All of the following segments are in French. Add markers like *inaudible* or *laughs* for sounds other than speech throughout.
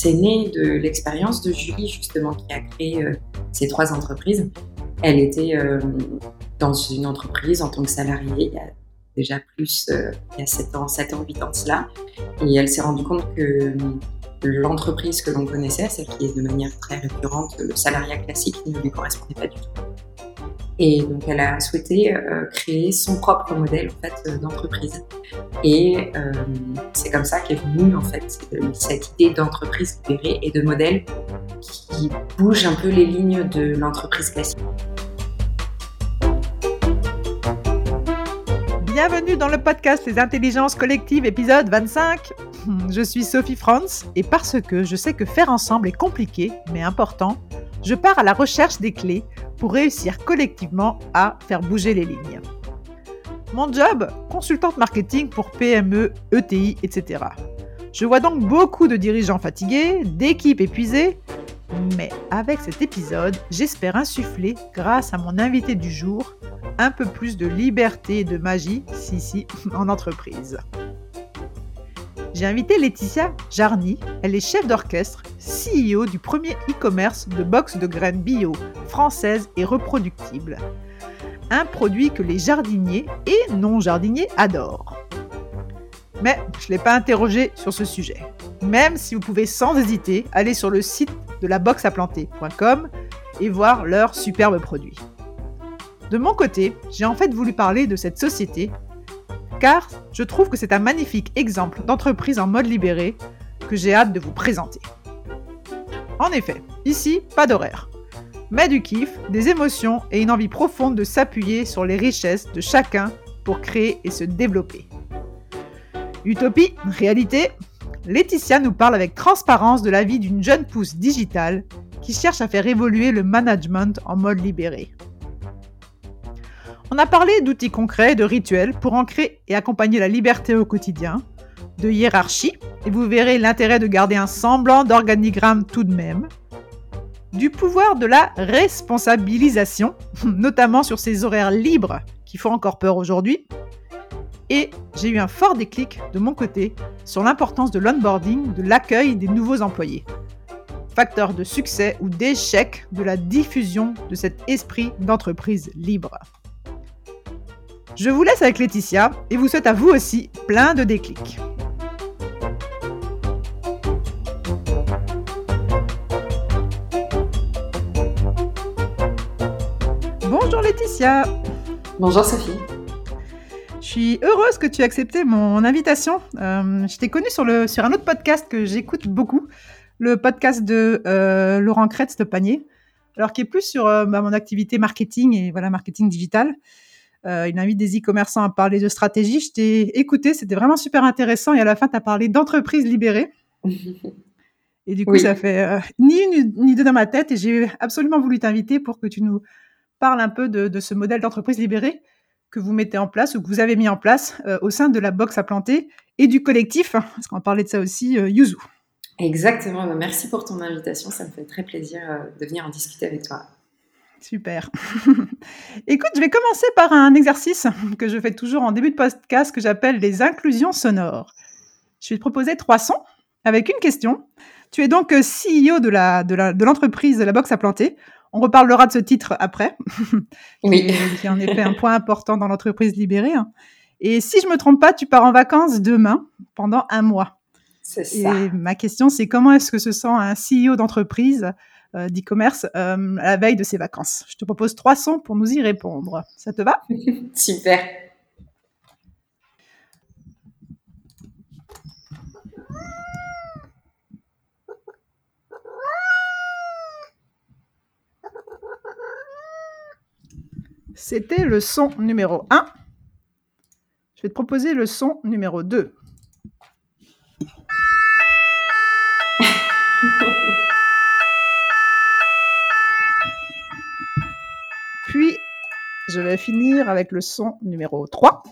c'est né de l'expérience de Julie, justement, qui a créé ces trois entreprises. Elle était dans une entreprise en tant que salariée il y a déjà plus, il y a 7 ans, 7 ans, 8 ans cela. Et elle s'est rendue compte que l'entreprise que l'on connaissait, celle qui est de manière très récurrente, le salariat classique, ne lui correspondait pas du tout. Et donc, elle a souhaité euh, créer son propre modèle en fait euh, d'entreprise. Et euh, c'est comme ça qu'est venue en fait cette idée d'entreprise libérée et de modèle qui bouge un peu les lignes de l'entreprise classique. Bienvenue dans le podcast Les intelligences collectives, épisode 25. Je suis Sophie Franz et parce que je sais que faire ensemble est compliqué mais important, je pars à la recherche des clés pour réussir collectivement à faire bouger les lignes. Mon job, consultante marketing pour PME, ETI, etc. Je vois donc beaucoup de dirigeants fatigués, d'équipes épuisées, mais avec cet épisode, j'espère insuffler, grâce à mon invité du jour, un peu plus de liberté et de magie, si si, *laughs* en entreprise. J'ai invité Laetitia Jarny, elle est chef d'orchestre, CEO du premier e-commerce de box de graines bio, françaises et reproductibles. Un produit que les jardiniers et non-jardiniers adorent. Mais je ne l'ai pas interrogé sur ce sujet. Même si vous pouvez sans hésiter aller sur le site de la boxaplanter.com et voir leurs superbes produits. De mon côté, j'ai en fait voulu parler de cette société car je trouve que c'est un magnifique exemple d'entreprise en mode libéré que j'ai hâte de vous présenter. En effet, ici, pas d'horaire, mais du kiff, des émotions et une envie profonde de s'appuyer sur les richesses de chacun pour créer et se développer. Utopie, réalité, Laetitia nous parle avec transparence de la vie d'une jeune pousse digitale qui cherche à faire évoluer le management en mode libéré. On a parlé d'outils concrets, de rituels pour ancrer et accompagner la liberté au quotidien, de hiérarchie, et vous verrez l'intérêt de garder un semblant d'organigramme tout de même, du pouvoir de la responsabilisation, *laughs* notamment sur ces horaires libres qui font encore peur aujourd'hui, et j'ai eu un fort déclic de mon côté sur l'importance de l'onboarding, de l'accueil des nouveaux employés. Facteur de succès ou d'échec de la diffusion de cet esprit d'entreprise libre. Je vous laisse avec Laetitia et vous souhaite à vous aussi plein de déclics. Bonjour Laetitia. Bonjour Sophie. Je suis heureuse que tu aies accepté mon invitation. Euh, je t'ai connue sur, sur un autre podcast que j'écoute beaucoup, le podcast de euh, Laurent Kretz de Panier, alors qui est plus sur euh, bah, mon activité marketing et voilà marketing digital. Euh, il invite des e-commerçants à parler de stratégie. Je t'ai écouté, c'était vraiment super intéressant. Et à la fin, tu as parlé d'entreprise libérée. *laughs* Et du coup, ça fait euh, ni une ni deux dans ma tête. Et j'ai absolument voulu t'inviter pour que tu nous parles un peu de, ce modèle d'entreprise libérée que vous mettez en place ou que vous avez mis en place euh, au sein de la box à planter et du collectif, hein, parce qu'on parlait de ça aussi, Yuzu. Exactement. Merci pour ton invitation. Ça me fait très plaisir de venir en discuter avec toi. Super. *laughs* Écoute, je vais commencer par un exercice que je fais toujours en début de podcast que j'appelle les inclusions sonores. Je vais te proposer trois sons avec une question. Tu es donc CEO de la de l'entreprise de, la box à planter. On reparlera de ce titre après. *laughs* Oui. qui, est en effet un point important dans l'entreprise libérée. Hein. Et si je me trompe pas, tu pars en vacances demain pendant un mois. C'est ça. Et ma question, c'est comment est-ce que se sent un CEO d'entreprise d'e-commerce euh, à la veille de ses vacances. Je te propose trois sons pour nous y répondre. Ça te va? *laughs* Super. C'était le son numéro 1. Je vais te proposer le son numéro 2. Je vais finir avec le son numéro 3.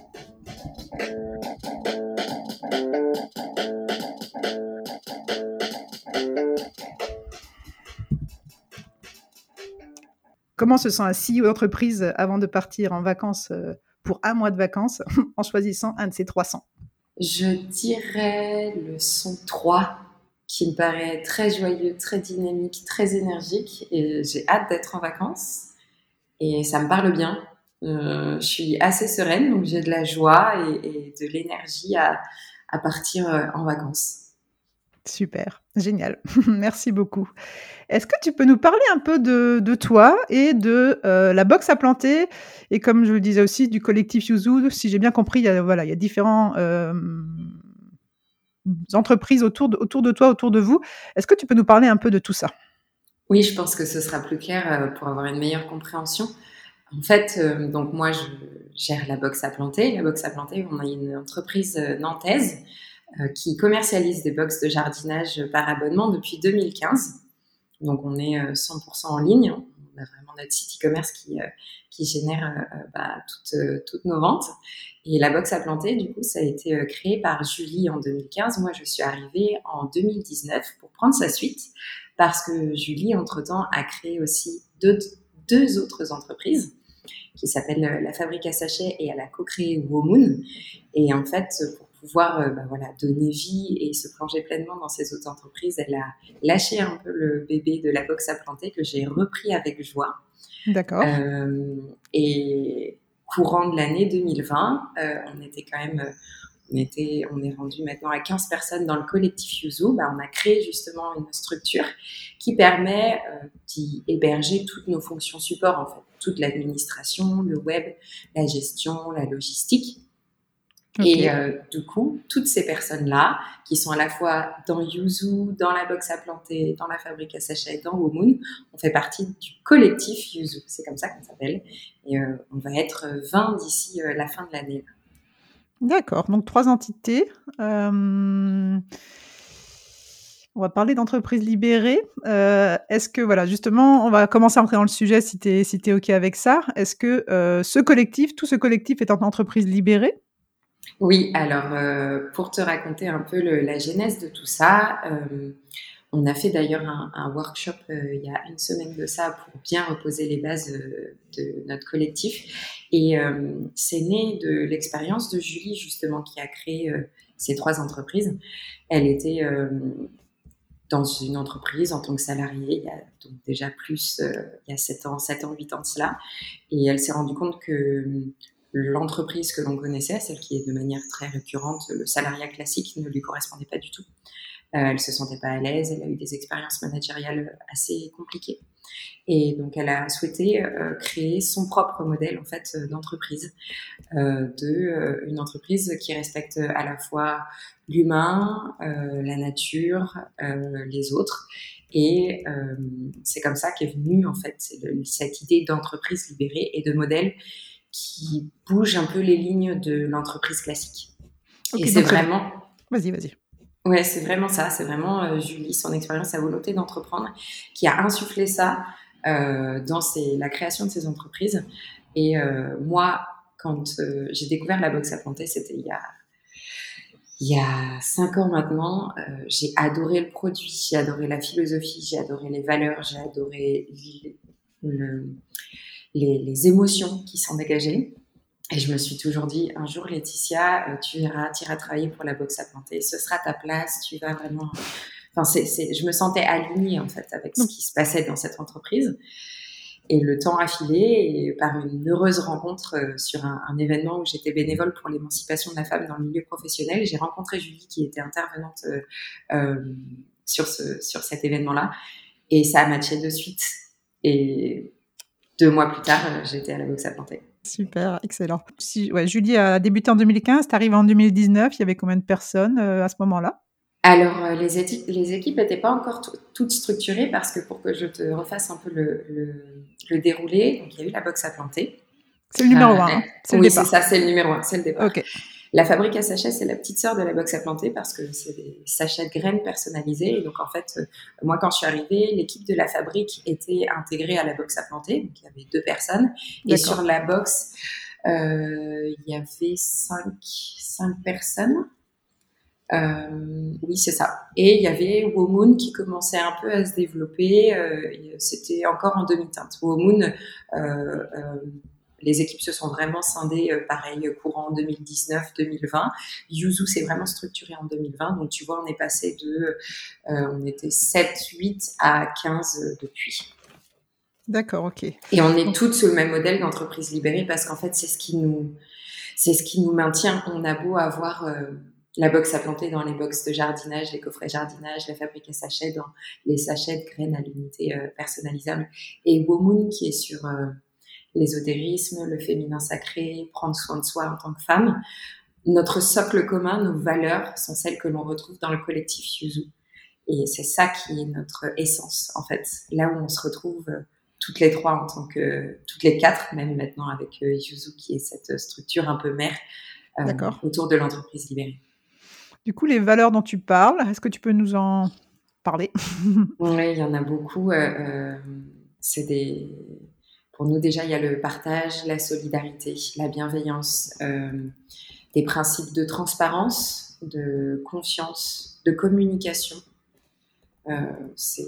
Comment se sent un CEO d'entreprise avant de partir en vacances euh, pour un mois de vacances *laughs* en choisissant un de ces trois sons? Je dirais le son 3 qui me paraît très joyeux, très dynamique, très énergique. Et j'ai hâte d'être en vacances. Et ça me parle bien. Euh, je suis assez sereine, donc j'ai de la joie et, de l'énergie à, partir euh, en vacances. Super, génial. *laughs* Merci beaucoup. Est-ce que tu peux nous parler un peu de, toi et de euh, la boxe à planter? Et comme je le disais aussi du collectif Yuzu, si j'ai bien compris, il y a, voilà, il y a différents entreprises autour de, autour de toi, autour de vous. Est-ce que tu peux nous parler un peu de tout ça? Oui, je pense que ce sera plus clair euh, pour avoir une meilleure compréhension. En fait, euh, donc moi, je gère la box à planter. La box à planter, on a une entreprise euh, nantaise qui commercialise des box de jardinage par abonnement depuis 2015. Donc on est 100% en ligne. On a vraiment notre site e-commerce qui, qui génère bah, toutes, toutes nos ventes. Et la box à planter, du coup, ça a été créé par Julie en 2015. Moi, je suis arrivée en 2019 pour prendre sa suite parce que Julie, entre-temps, a créé aussi deux, deux autres entreprises qui s'appellent euh, La Fabrique à Sachets et elle a co-créé Womoon. Et en fait, pour pouvoir euh, bah, voilà, donner vie et se plonger pleinement dans ces autres entreprises, elle a lâché un peu le bébé de la box à planter que j'ai repris avec joie. D'accord. et courant de l'année 2020, euh, on était quand même, euh, on était, on est rendu maintenant à 15 personnes dans le collectif Yuzu. Bah, on a créé justement une structure qui permet euh, d'y héberger toutes nos fonctions support en fait, toute l'administration, le web, la gestion, la logistique. Et euh, du coup, toutes ces personnes-là, qui sont à la fois dans Yuzu, dans la box à planter, dans la fabrique à sachets, dans Womoon, on fait partie du collectif Yuzu. C'est comme ça qu'on s'appelle. Et euh, on va être 20 d'ici la fin de l'année. D'accord. Donc, trois entités. On va parler d'entreprises libérées. Est-ce que, voilà, justement, on va commencer à entrer dans le sujet si tu es, OK avec ça. Est-ce que ce collectif, tout ce collectif est en entreprise libérée? Oui, alors euh, pour te raconter un peu la genèse de tout ça, euh, on a fait d'ailleurs un, workshop euh, il y a une semaine de ça pour bien reposer les bases de notre collectif. Et c'est né de l'expérience de Julie justement qui a créé ces trois entreprises. Elle était dans une entreprise en tant que salariée il y a donc déjà plus, il y a 7 ans, 7 ans, 8 ans de cela. Et elle s'est rendue compte que l'entreprise que l'on connaissait, celle qui est de manière très récurrente, le salariat classique ne lui correspondait pas du tout. Euh, elle se sentait pas à l'aise, elle a eu des expériences managériales assez compliquées. Et donc, elle a souhaité euh, créer son propre modèle en fait d'entreprise, euh, de euh, une entreprise qui respecte à la fois l'humain, euh, la nature, les autres. Et c'est comme ça qu'est venue en fait cette idée d'entreprise libérée et de modèle qui bouge un peu les lignes de l'entreprise classique. et c'est vraiment. Vas-y, vas-y. Ouais, c'est vraiment ça. C'est vraiment euh, Julie, son expérience, sa volonté d'entreprendre, qui a insufflé ça euh, dans la création de ses entreprises. Et euh, moi, quand j'ai découvert la boxe à planter, c'était il y a cinq ans maintenant, j'ai adoré le produit, j'ai adoré la philosophie, j'ai adoré les valeurs, j'ai adoré le, les, émotions qui sont dégagées. Et je me suis toujours dit, un jour, Laetitia, euh, tu iras, tu iras travailler pour la boxe à planter. Ce sera ta place. Tu vas vraiment. Enfin, c'est, je me sentais alignée en fait avec ce qui se passait dans cette entreprise. Et le temps a filé et par une heureuse rencontre euh, sur un, événement où j'étais bénévole pour l'émancipation de la femme dans le milieu professionnel, j'ai rencontré Julie qui était intervenante euh, sur, ce, sur cet événement-là. Et ça a matché de suite. Et deux mois plus tard, j'étais à la boxe à planter. Super, excellent. Si, ouais, Julie a débuté en 2015, tu arrives en 2019, il y avait combien de personnes euh, à ce moment-là? Alors, euh, les, les, équipes n'étaient pas encore toutes structurées parce que pour que je te refasse un peu le, le, déroulé, donc il y a eu la boxe à planter. C'est le numéro 1. Hein. oui, c'est ça, c'est le numéro 1, c'est le départ. La fabrique à sachets, c'est la petite sœur de la box à planter parce que c'est des sachets de graines personnalisés. Et donc, en fait, euh, moi, quand je suis arrivée, l'équipe de la fabrique était intégrée à la box à planter. Donc, il y avait deux personnes. Et sur la box, euh, il y avait cinq, cinq personnes. Euh, oui, c'est ça. Et il y avait Womoon qui commençait un peu à se développer. Euh, C'était encore en demi-teinte. Womoon, les équipes se sont vraiment scindées, euh, pareil, courant 2019-2020. Yuzu s'est vraiment structuré en 2020. Donc, tu vois, on est passé de, euh, on était 7, 8 à 15 depuis. D'accord, ok. Et on est toutes sous le même modèle d'entreprise libérée parce qu'en fait, c'est ce qui nous, c'est ce qui nous maintient. On a beau avoir la box à planter dans les box de jardinage, les coffrets jardinage, la fabrique à sachets dans les sachets de graines à l'unité euh, personnalisable. Et Womoon qui est sur euh, l'ésotérisme, le féminin sacré, prendre soin de soi en tant que femme. Notre socle commun, nos valeurs sont celles que l'on retrouve dans le collectif Yuzu. Et c'est ça qui est notre essence, en fait. Là où on se retrouve euh, toutes les trois en tant que, toutes les quatre, même maintenant avec Yuzu qui est cette structure un peu mère autour de l'entreprise libérée. Du coup, les valeurs dont tu parles, est-ce que tu peux nous en parler? *laughs* Oui, il y en a beaucoup. Euh, euh, c'est des... Pour nous, déjà, il y a le partage, la solidarité, la bienveillance, euh, des principes de transparence, de confiance, de communication. ce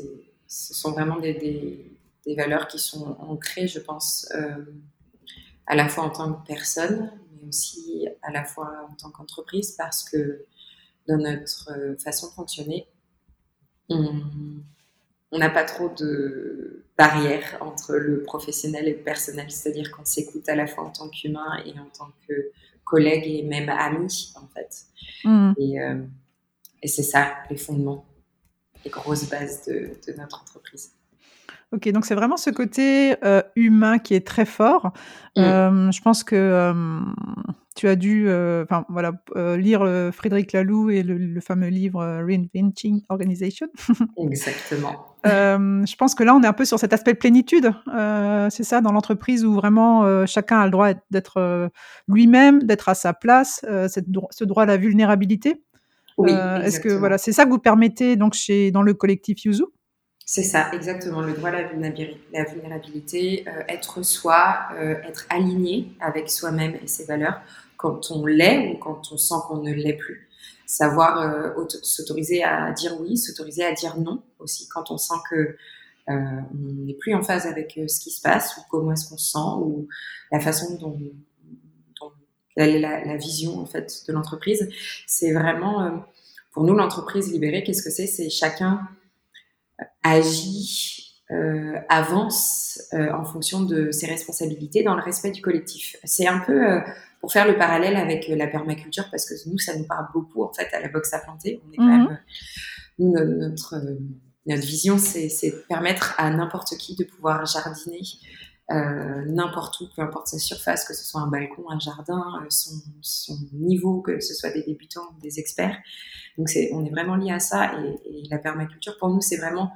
sont vraiment des, valeurs qui sont ancrées, je pense, à la fois en tant que personne, mais aussi à la fois en tant qu'entreprise, parce que dans notre euh, façon de fonctionner, on n'a pas trop de barrières entre le professionnel et le personnel, c'est-à-dire qu'on s'écoute à la fois en tant qu'humain et en tant que collègue et même ami, en fait. Mm. Euh, et, c'est ça, les fondements, les grosses bases de, notre entreprise. Ok, donc c'est vraiment ce côté euh, humain qui est très fort. Mm. je pense que tu as dû euh, enfin voilà, euh, lire euh, Frédéric Laloux et le, fameux livre Reinventing Organization. *laughs* Exactement. Je pense que là, on est un peu sur cet aspect de plénitude. c'est ça, dans l'entreprise où vraiment chacun a le droit d'être lui-même, d'être à sa place, ce droit à la vulnérabilité. Oui, Est-ce que voilà, c'est ça que vous permettez donc chez dans le collectif Yuzu? C'est ça, exactement. Le droit à la vulnérabilité, être soi, être aligné avec soi-même et ses valeurs quand on l'est ou quand on sent qu'on ne l'est plus. Savoir euh, s'autoriser à dire oui, s'autoriser à dire non aussi quand on sent que euh, on n'est plus en phase avec euh, ce qui se passe ou comment est-ce qu'on se sent ou la façon dont, dont la, la, vision en fait de l'entreprise. C'est vraiment pour nous l'entreprise libérée. Qu'est-ce que c'est? C'est chacun agit euh, avance euh, en fonction de ses responsabilités dans le respect du collectif. C'est un peu euh, pour faire le parallèle avec la permaculture parce que nous ça nous parle beaucoup en fait à la boxe à planter. On est quand mhm. même nous, notre notre vision c'est de permettre à n'importe qui de pouvoir jardiner n'importe où, peu importe sa surface, que ce soit un balcon, un jardin, son, son, niveau, que ce soit des débutants ou des experts. Donc c'est, on est vraiment lié à ça et, et la permaculture pour nous c'est vraiment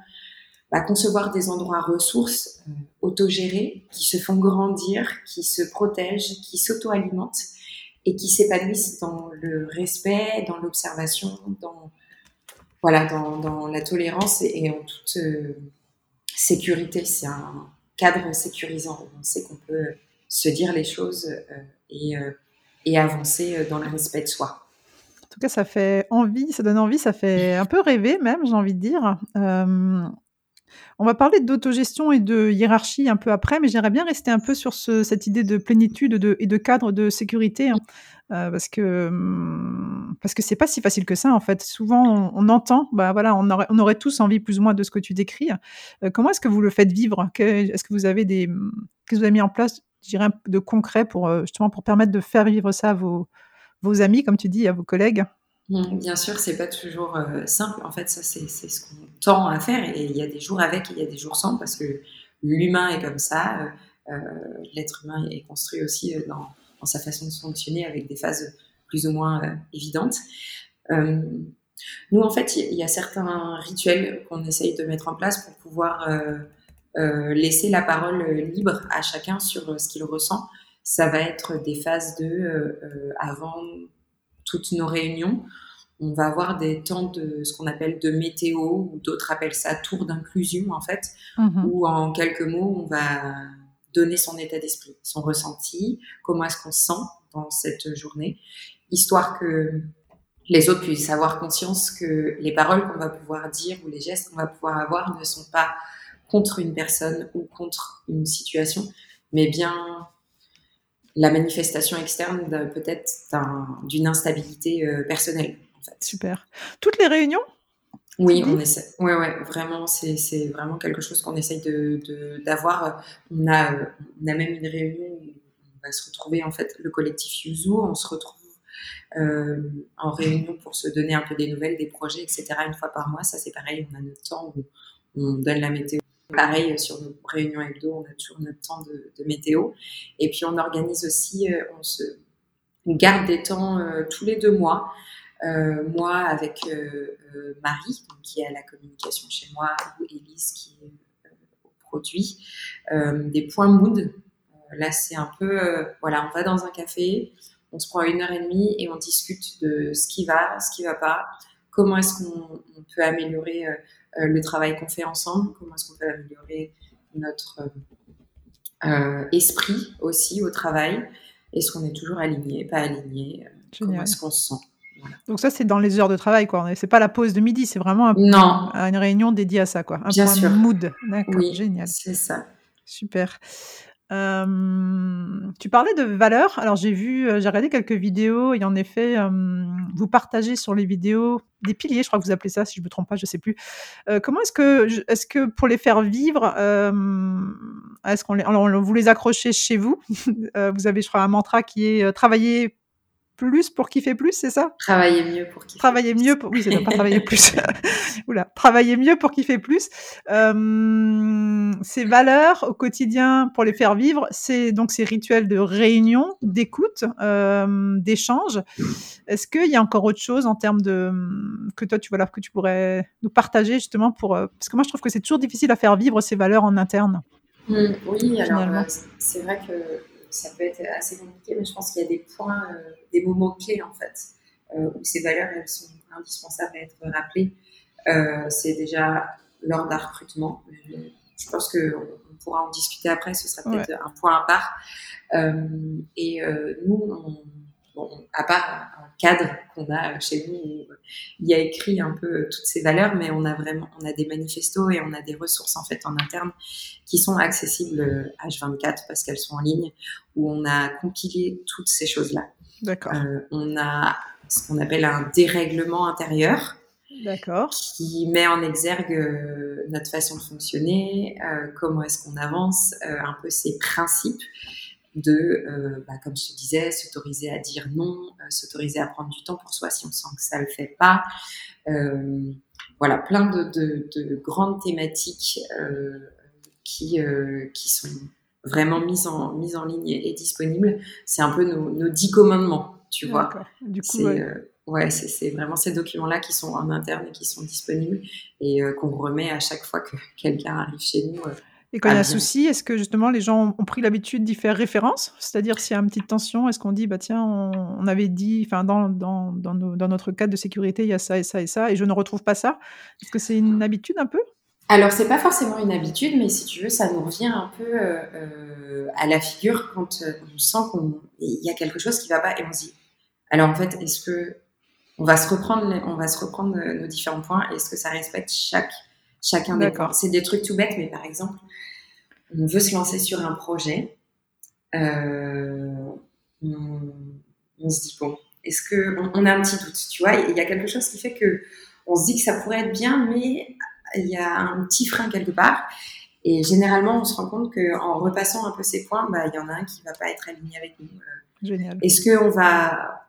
à concevoir des endroits ressources euh, autogérés qui se font grandir, qui se protègent, qui s'auto-alimentent et qui s'épanouissent dans le respect, dans l'observation, dans voilà, dans, la tolérance et, en toute euh, sécurité. C'est un cadre sécurisant. On sait qu'on peut se dire les choses euh, et, et, avancer dans le respect de soi. En tout cas, ça fait envie, ça donne envie, ça fait un peu rêver même, j'ai envie de dire. On va parler d'autogestion et de hiérarchie un peu après, mais j'aimerais bien rester un peu sur cette idée de plénitude et de cadre de sécurité, hein. euh, parce que hum, parce que c'est pas si facile que ça en fait. Souvent, on, entend, bah voilà, on aurait, tous envie plus ou moins de ce que tu décris. Euh, comment est-ce que vous le faites vivre? Est-ce que vous avez des, qu'est-ce que vous avez mis en place, de concret pour euh, justement pour permettre de faire vivre ça à vos amis, comme tu dis, à vos collègues? Bien sûr, c'est pas toujours euh, simple. En fait, ça, c'est ce qu'on tend à faire. Et il y a des jours avec il y a des jours sans parce que l'humain est comme ça. Euh, euh, l'être humain est construit aussi dans, sa façon de fonctionner avec des phases plus ou moins évidentes. nous, en fait, il y, a certains rituels qu'on essaye de mettre en place pour pouvoir laisser la parole libre à chacun sur ce qu'il ressent. Ça va être des phases de avant toutes nos réunions, on va avoir des temps de ce qu'on appelle de météo, ou d'autres appellent ça tour d'inclusion en fait, mhm. où en quelques mots, on va donner son état d'esprit, son ressenti, comment est-ce qu'on se sent dans cette journée, histoire que les autres puissent avoir conscience que les paroles qu'on va pouvoir dire ou les gestes qu'on va pouvoir avoir ne sont pas contre une personne ou contre une situation, mais bien la manifestation externe peut-être d'une instabilité personnelle. En fait. Super. Toutes les réunions oui, on essaie. Ouais, ouais, vraiment, c'est vraiment quelque chose qu'on essaye de d'avoir. On a, on a même une réunion où on va se retrouver en fait le collectif Yuzu. On se retrouve euh, en réunion pour se donner un peu des nouvelles, des projets, etc. Une fois par mois, ça c'est pareil. On a notre temps où on donne la météo. Pareil sur nos réunions hebdo, on a toujours notre temps de, météo. Et puis on organise aussi, euh, on se garde des temps euh, tous les deux mois euh, moi avec euh, euh, Marie, qui est à la communication chez moi, ou Elise qui est au produit, des points mood. là, c'est un peu, voilà, on va dans un café, on se prend une heure et demie et on discute de ce qui va, ce qui va pas, comment est-ce qu'on peut améliorer le travail qu'on fait ensemble, comment est-ce qu'on peut améliorer notre esprit aussi au travail, est-ce qu'on est toujours aligné, pas aligné, comment est-ce qu'on se sent. Donc ça, c'est dans les heures de travail, quoi. C'est pas la pause de midi, c'est vraiment non. une réunion dédiée à ça, quoi. Un Bien point sûr. mood. D'accord, oui, génial. C'est ça. Super. Euh, tu parlais de valeurs. Alors j'ai vu, euh, j'ai regardé quelques vidéos et en effet, euh, vous partagez sur les vidéos des piliers. Je crois que vous appelez ça, si je me trompe pas, je sais plus. comment est-ce que, est-ce que pour les faire vivre, est-ce qu'on les, alors, vous les accrochez chez vous? *laughs* Vous avez, je crois, un mantra qui est travailler plus pour kiffer plus, c'est ça? Travailler mieux pour kiffer Travailler plus. mieux pour... Oui, c'est pas *laughs* travailler plus. *laughs* Oula, travailler mieux pour kiffer plus. Euh, ces valeurs au quotidien pour les faire vivre, c'est donc ces rituels de réunion, d'écoute, euh, d'échange. Est-ce qu'il y a encore autre chose en termes de que toi tu vois que tu pourrais nous partager justement pour euh, parce que moi je trouve que c'est toujours difficile à faire vivre ces valeurs en interne. Mmh, oui, alors euh, c'est vrai que ça peut être assez compliqué, mais je pense qu'il y a des points, euh, des moments clés en fait, euh, où ces valeurs elles sont indispensables à être rappelées. Euh, c'est déjà lors d'un recrutement. Je pense qu'on pourra en discuter après, ce sera peut-être un point à part. et nous, on, bon, à part un cadre qu'on a chez nous où il y a écrit un peu toutes ces valeurs, mais on a vraiment, on a des manifestos et on a des ressources en fait en interne qui sont accessibles H24 parce qu'elles sont en ligne, où on a compilé toutes ces choses-là. D'accord. Euh, on a ce qu'on appelle un dérèglement intérieur. D'accord. Qui met en exergue euh, notre façon de fonctionner, euh, comment est-ce qu'on avance, euh, un peu ces principes de, bah, comme je te disais, s'autoriser à dire non, s'autoriser à prendre du temps pour soi si on sent que ça le fait pas. Voilà, plein de, de, de grandes thématiques qui, qui sont vraiment mises en, mises en ligne et, et disponibles. C'est un peu nos, nos, dix commandements, tu vois. Du coup, ouais, euh, ouais c'est vraiment ces documents-là qui sont en interne et qui sont disponibles et qu'on remet à chaque fois que *laughs* quelqu'un arrive chez nous et quand il y a un souci, est-ce que justement les gens ont pris l'habitude d'y faire référence? C'est-à-dire s'il y a une petite tension, est-ce qu'on dit, bah tiens, on, on avait dit, enfin dans, dans, dans, nos, dans, notre cadre de sécurité, il y a ça et ça et ça, et je ne retrouve pas ça? Est-ce que c'est une habitude un peu? Alors, c'est pas forcément une habitude, mais si tu veux, ça nous revient un peu euh, à la figure quand euh, on sent qu'il y a quelque chose qui va pas et on se dit, alors en fait, est-ce que on va se reprendre, on va se reprendre nos différents points, est-ce que ça respecte chaque chacun des points? C'est des trucs tout bêtes, mais par exemple, on veut se lancer sur un projet, euh, on, on, se dit bon, est-ce que on, on, a un petit doute, tu vois? Il y a quelque chose qui fait que on se dit que ça pourrait être bien, mais il y a un petit frein quelque part. Et généralement, on se rend compte qu'en repassant un peu ces points, bah, il y en a un qui va pas être aligné avec nous. Génial. Est-ce qu'on va,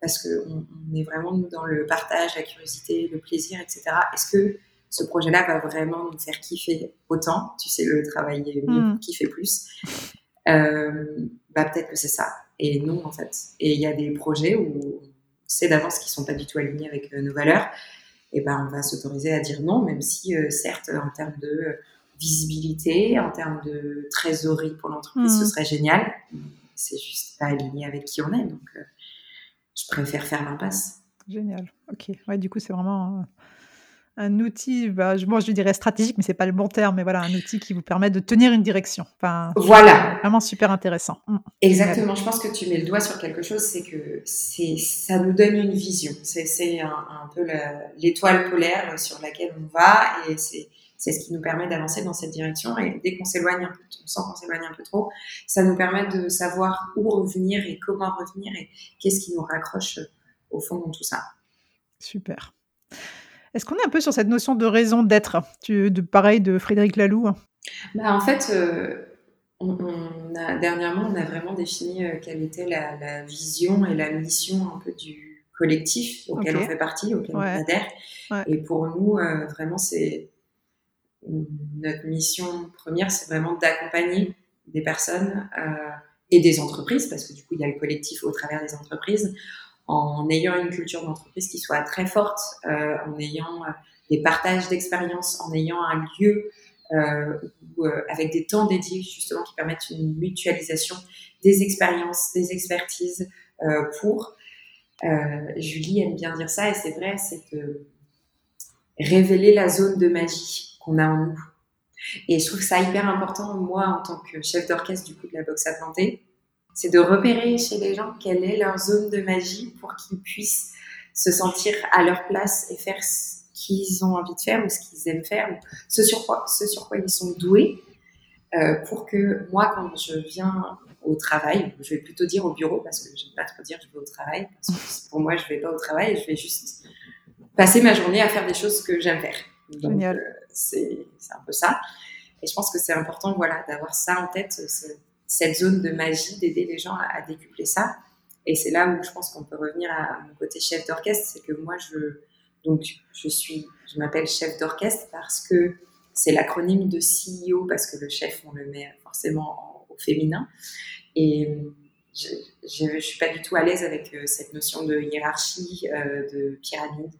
parce qu'on on est vraiment dans le partage, la curiosité, le plaisir, etc. Est-ce que ce projet-là va vraiment nous faire kiffer autant, tu sais, le travailler mieux, mmh. kiffer plus, euh, bah peut-être que c'est ça. Et non, en fait. Et il y a des projets où on sait d'avance qu'ils sont pas du tout alignés avec euh, nos valeurs, et ben on va s'autoriser à dire non, même si, euh, certes, en termes de visibilité, en termes de trésorerie pour l'entreprise, mmh. ce serait génial. C'est juste pas aligné avec qui on est, donc euh, je préfère faire l'impasse. Génial. Ok. Ouais, du coup, c'est vraiment un outil, bah, je, moi je dirais stratégique, mais c'est pas le bon terme, mais voilà, un outil qui vous permet de tenir une direction. Enfin, voilà. Vraiment super intéressant. Mmh. Exactement. Je pense que tu mets le doigt sur quelque chose, c'est que c'est, ça nous donne une vision. C'est, c'est un, un peu l'étoile polaire sur laquelle on va et c'est, c'est ce qui nous permet d'avancer dans cette direction. Et dès qu'on s'éloigne un peu, on sent qu'on s'éloigne un peu trop, ça nous permet de savoir où revenir et comment revenir et qu'est-ce qui nous raccroche au fond dans tout ça. Super. Est-ce qu'on est un peu sur cette notion de raison d'être, de pareil de Frédéric Laloux bah, En fait, euh, on, a, dernièrement, on a vraiment défini euh, quelle était la, vision et la mission un peu du collectif auquel on fait partie, auquel on adhère. Et pour nous, euh, vraiment, c'est notre mission première, c'est vraiment d'accompagner des personnes et des entreprises, parce que du coup, il y a le collectif au travers des entreprises, en ayant une culture d'entreprise qui soit très forte, euh, en ayant euh, des partages d'expériences, en ayant un lieu euh, avec des temps dédiés justement qui permettent une mutualisation des expériences, des expertises pour. Julie aime bien dire ça et c'est vrai, c'est de révéler la zone de magie qu'on a en nous. Et je trouve ça hyper important, moi, en tant que chef d'orchestre du coup de la boxe à planter, c'est de repérer chez les gens quelle est leur zone de magie pour qu'ils puissent se sentir à leur place et faire ce qu'ils ont envie de faire ou ce qu'ils aiment faire, ou ce sur quoi, ce sur quoi ils sont doués, euh, pour que moi, quand je viens au travail, je vais plutôt dire au bureau, parce que je vais pas trop dire je vais au travail, parce que pour moi, je ne vais pas au travail, je vais juste passer ma journée à faire des choses que j'aime faire. Donc, euh, c'est un peu ça. Et je pense que c'est important voilà, d'avoir ça en tête, cette zone de magie, d'aider les gens à, décupler ça. Et c'est là où je pense qu'on peut revenir à mon côté chef d'orchestre, c'est que moi, je, donc, je suis, je m'appelle chef d'orchestre parce que c'est l'acronyme de CEO, parce que le chef, on le met forcément au féminin. Et je ne suis pas du tout à l'aise avec euh, cette notion de hiérarchie, euh, de pyramide,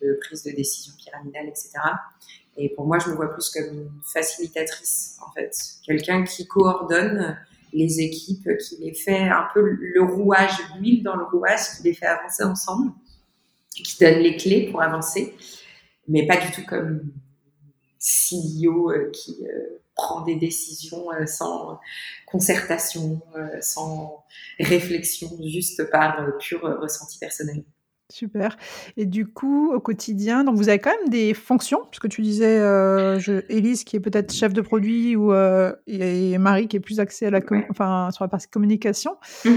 de prise de décision pyramidale, etc. Et pour moi, je me vois plus comme une facilitatrice, en fait. Quelqu'un qui coordonne les équipes, qui les fait un peu le rouage, l'huile dans le rouage, qui les fait avancer ensemble, qui donne les clés pour avancer, mais pas du tout comme CEO euh, qui euh, prend des décisions euh, sans concertation, sans réflexion, juste par pur ressenti personnel. Super. Et du coup, au quotidien, donc vous avez quand même des fonctions, puisque tu disais, euh, je, Élise qui est peut-être chef de produit ou euh, et Marie qui est plus axée à la enfin, sur la partie communication. Mmh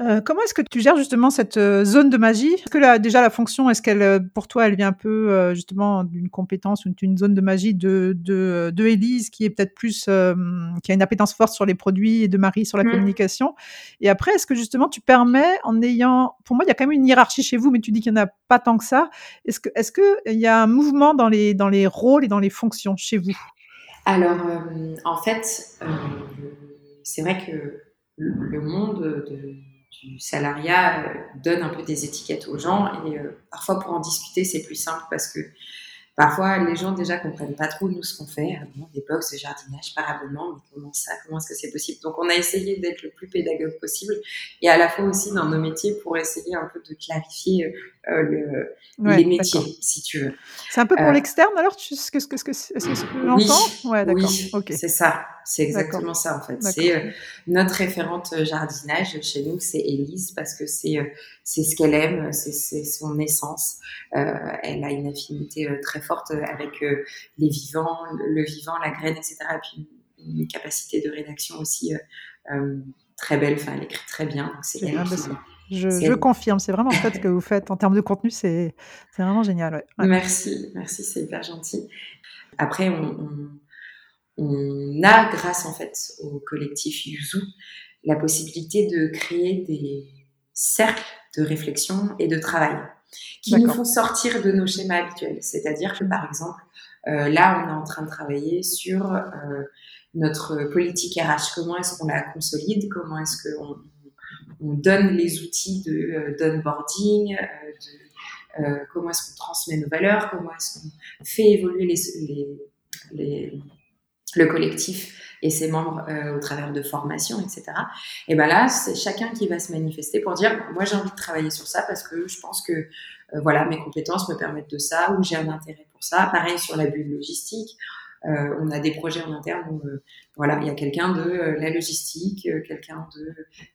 euh, comment est-ce que tu gères justement cette euh, zone de magie? Est-ce que là, déjà la fonction, est-ce qu'elle, euh, pour toi, elle vient un peu justement d'une compétence ou d'une zone de magie de, de, de Élise qui est peut-être plus, qui a une appétence forte sur les produits et de Marie sur la mmh. communication? Et après, est-ce que justement tu permets en ayant, pour moi, il y a quand même une hiérarchie chez vous, mais tu dis qu'il n'y en a pas tant que ça. Est-ce que, est-ce que il y a un mouvement dans les, dans les rôles et dans les fonctions chez vous? Alors, en fait, c'est vrai que le monde de du salariat euh, donne un peu des étiquettes aux gens et euh, parfois pour en discuter c'est plus simple parce que Parfois, les gens déjà comprennent pas trop nous ce qu'on fait. Bon, des box de jardinage par abonnement, mais comment ça Comment est-ce que c'est possible? Donc, on a essayé d'être le plus pédagogue possible et à la fois aussi dans nos métiers pour essayer un peu de clarifier euh, le, les métiers, si tu veux. C'est un peu pour l'externe alors? Tu, ce que ce que ce que, ce que Ouais, d'accord. Oui, c'est ça. C'est exactement ça en fait. C'est euh, notre référente jardinage chez nous, c'est Élise parce que c'est c'est ce qu'elle aime, c'est son essence. elle a une affinité très forte avec euh, les vivants, le, vivant, la graine, etc. Et puis une capacité de rédaction aussi euh, euh, très belle. Enfin, elle écrit très bien. c'est je, confirme, c'est vraiment ce que vous *laughs* faites en termes de contenu, c'est vraiment génial. Merci, merci, c'est hyper gentil. Après, on, on, a, grâce en fait au collectif Yuzu, la possibilité de créer des cercles de réflexion et de travail qui nous font sortir de nos schémas habituels. C'est-à-dire que, par exemple, euh, là, on est en train de travailler sur euh, notre politique RH. Comment est-ce qu'on la consolide? Comment est-ce qu'on on donne les outils de euh, d'onboarding Comment est-ce qu'on transmet nos valeurs? Comment est-ce qu'on fait évoluer les, les, le collectif et ses membres au travers de formations, etc. Et ben là, c'est chacun qui va se manifester pour dire, moi j'ai envie de travailler sur ça parce que je pense que euh, voilà, mes compétences me permettent de ça, ou j'ai un intérêt pour ça. Pareil sur la bulle logistique. Euh, on a des projets en interne où euh, voilà, il y a quelqu'un de la logistique, quelqu'un de,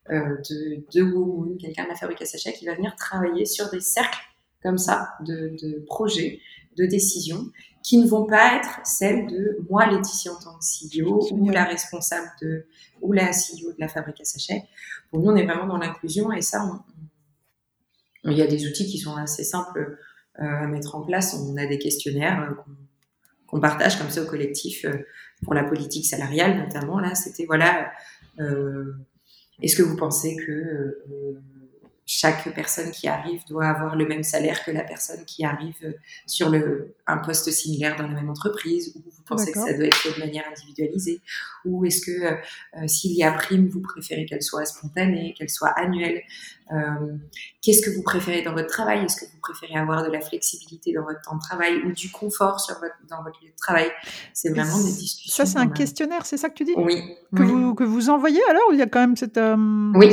de, de quelqu'un de la fabrique à sachets qui va venir travailler sur des cercles comme ça de, de projets, de décisions qui ne vont pas être celles de moi, Laetitia, en tant que CEO, ou la responsable de, ou la CEO de la fabrique à sachets. Pour nous, on est vraiment dans l'inclusion et ça, il y a des outils qui sont assez simples euh, à mettre en place. On a des questionnaires euh, qu'on partage comme ça au collectif euh, pour la politique salariale notamment. Là, c'était voilà, est-ce que vous pensez que chaque personne qui arrive doit avoir le même salaire que la personne qui arrive sur le, un poste similaire dans la même entreprise Ou vous pensez que ça doit être fait de manière individualisée? Ou est-ce que euh, euh, s'il y a prime, vous préférez qu'elle soit spontanée, qu'elle soit annuelle? Qu'est-ce que vous préférez dans votre travail? Est-ce que vous préférez avoir de la flexibilité dans votre temps de travail ou du confort sur votre, dans votre lieu de travail? C'est vraiment des discussions. Ça, c'est un questionnaire, c'est ça que tu dis? Oui. Que, Vous, que vous envoyez alors ou il y a quand même cette,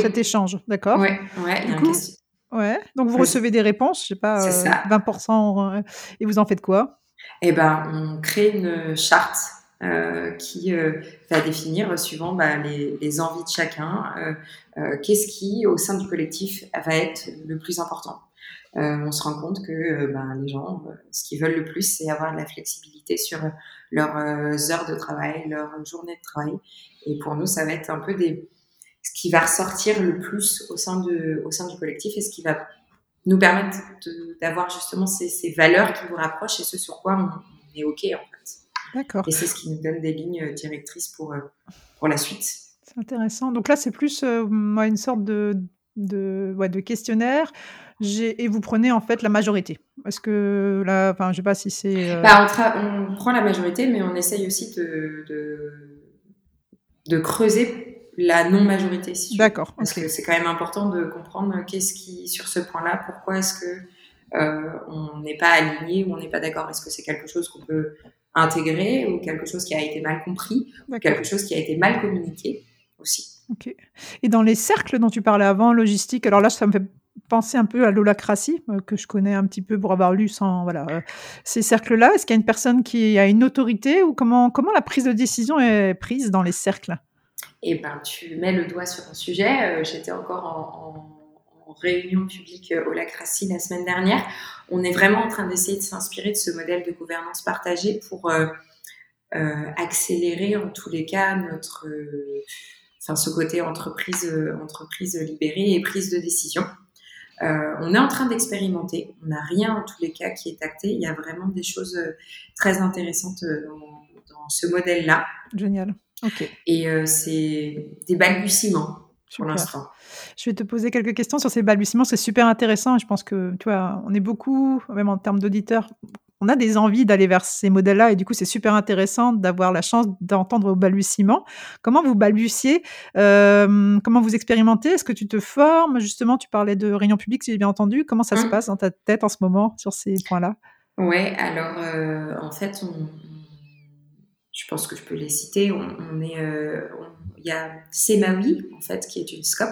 cet échange? D'accord. Oui, ouais, Ouais, donc vous recevez des réponses, je sais pas, 20%, euh, et vous en faites quoi? Eh ben, on crée une charte euh, qui euh, va définir, suivant bah, les, envies de chacun, qu'est-ce qui, au sein du collectif, va être le plus important. on se rend compte que bah, les gens, ce qu'ils veulent le plus, c'est avoir de la flexibilité sur leurs heures de travail, leur journée de travail. Et pour nous, ça va être un peu des, ce qui va ressortir le plus au sein, de, au sein du collectif et ce qui va nous permettre d'avoir justement ces, ces, valeurs qui vous rapprochent et ce sur quoi on, est OK en fait. D'accord. Et c'est ce qui nous donne des lignes directrices pour, euh, pour la suite. C'est intéressant. Donc là, c'est plus euh, une sorte de, de, ouais, de questionnaire et vous prenez en fait la majorité. Est-ce que là, enfin, je sais pas si c'est. Euh bah, on, on, prend la majorité, mais on essaye aussi de, de, de creuser la non-majorité. Si D'accord. Parce que c'est quand même important de comprendre qu'est-ce qui, sur ce point-là, pourquoi est-ce que euh, on n'est pas aligné ou on n'est pas d'accord? Est-ce que c'est quelque chose qu'on peut intégrer ou quelque chose qui a été mal compris ou quelque chose qui a été mal communiqué aussi? Ok. Et dans les cercles dont tu parlais avant, logistique, alors là, ça me fait penser un peu à l'holacratie, euh, que je connais un petit peu pour avoir lu sans, voilà, euh, ces cercles-là. Est-ce qu'il y a une personne qui a une autorité ou comment, comment la prise de décision est prise dans les cercles? Et ben tu mets le doigt sur un sujet. Euh, j'étais encore en, réunion publique au Lacratie la semaine dernière. On est vraiment en train d'essayer de s'inspirer de ce modèle de gouvernance partagée pour euh, euh, accélérer en tous les cas notre, enfin ce côté entreprise, entreprise libérée et prise de décision. on est en train d'expérimenter. On n'a rien en tous les cas qui est acté. Il y a vraiment des choses très intéressantes dans, dans ce modèle-là. Génial. Et euh, c'est des balbutiements pour l'instant. Je vais te poser quelques questions sur ces balbutiements. C'est super intéressant. Je pense que, tu vois, on est beaucoup, même en termes d'auditeurs, on a des envies d'aller vers ces modèles-là et du coup, c'est super intéressant d'avoir la chance d'entendre vos balbutiements. Comment vous balbutiez euh, Comment vous expérimentez? Est-ce que tu te formes? Justement, tu parlais de réunion publique, si j'ai bien entendu. Comment ça se mmh. passe dans ta tête en ce moment sur ces points-là? Ouais, alors euh, en fait, on, je pense que je peux les citer. On, est, euh, il y a SEMAWI, en fait, qui est une SCOP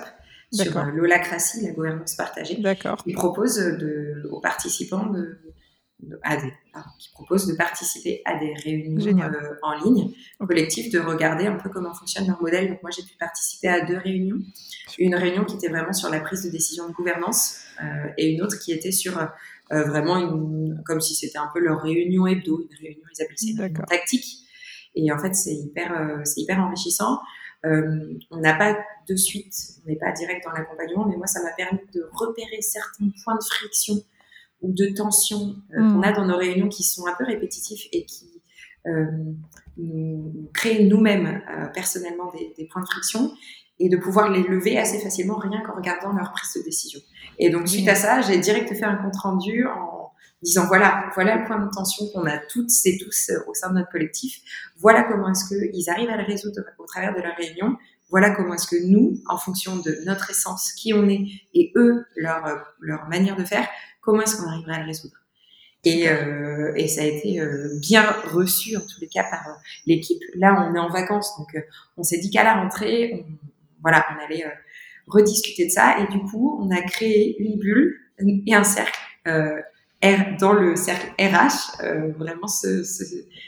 sur euh, l'holacratie, la gouvernance partagée, qui propose de, aux participants de, qui propose de participer à des réunions euh, en ligne collectives, de regarder un peu comment fonctionne leur modèle. Donc moi, j'ai pu participer à deux réunions. Une réunion qui était vraiment sur la prise de décision de gouvernance et une autre qui était sur vraiment une, comme si c'était un peu leur réunion hebdo, une réunion, ils appellent ça une tactique et en fait, c'est hyper, euh, c'est hyper enrichissant. Euh, on n'a pas de suite, on n'est pas direct dans l'accompagnement, mais moi, ça m'a permis de repérer certains points de friction ou de tension euh, qu'on a dans nos réunions qui sont un peu répétitifs et qui nous créent nous-mêmes personnellement des, des, points de friction et de pouvoir les lever assez facilement rien qu'en regardant leur prise de décision. Et donc, suite à ça, j'ai direct fait un compte rendu en disant voilà, voilà le point de tension qu'on a toutes et tous euh, au sein de notre collectif. Voilà comment est-ce qu'ils arrivent à le résoudre au travers de leur réunion. Voilà comment est-ce que nous, en fonction de notre essence, qui on est, et eux, leur, euh, leur manière de faire, comment est-ce qu'on arriverait à le résoudre. Et, euh, et, ça a été bien reçu en tous les cas par l'équipe. Là, on est en vacances, donc on s'est dit qu'à la rentrée, on, voilà, on allait rediscuter de ça. Et du coup, on a créé une bulle et un cercle dans le cercle RH, euh, vraiment ce,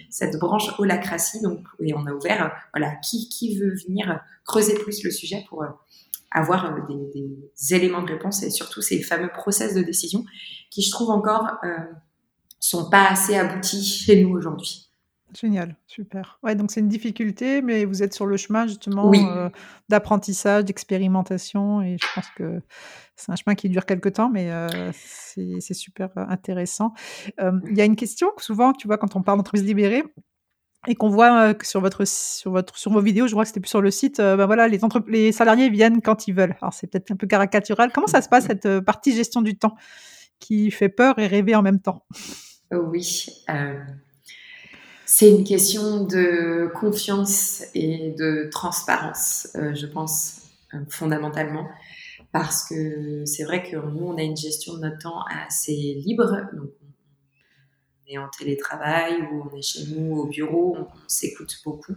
cette branche holacratie. Donc, et on a ouvert, voilà, qui, qui veut venir creuser plus le sujet pour, avoir des, éléments de réponse et surtout ces fameux process de décision qui, je trouve encore, sont pas assez aboutis chez nous aujourd'hui. Génial, super. Ouais, donc c'est une difficulté, mais vous êtes sur le chemin justement euh, d'apprentissage, d'expérimentation, et je pense que c'est un chemin qui dure quelques temps, mais euh, c'est super euh, intéressant. Il y a une question que souvent, tu vois, quand on parle d'entreprise libérée, et qu'on voit que sur votre sur votre sur vos vidéos, je vois que c'était plus sur le site, ben voilà, les, les salariés viennent quand ils veulent. Alors c'est peut-être un peu caricatural. Comment ça se passe cette partie gestion du temps qui fait peur et rêver en même temps? Oui. C'est une question de confiance et de transparence, euh, je pense, euh, fondamentalement. Parce que c'est vrai que nous, on a une gestion de notre temps assez libre. Donc, on est en télétravail ou on est chez nous au bureau, on, s'écoute beaucoup.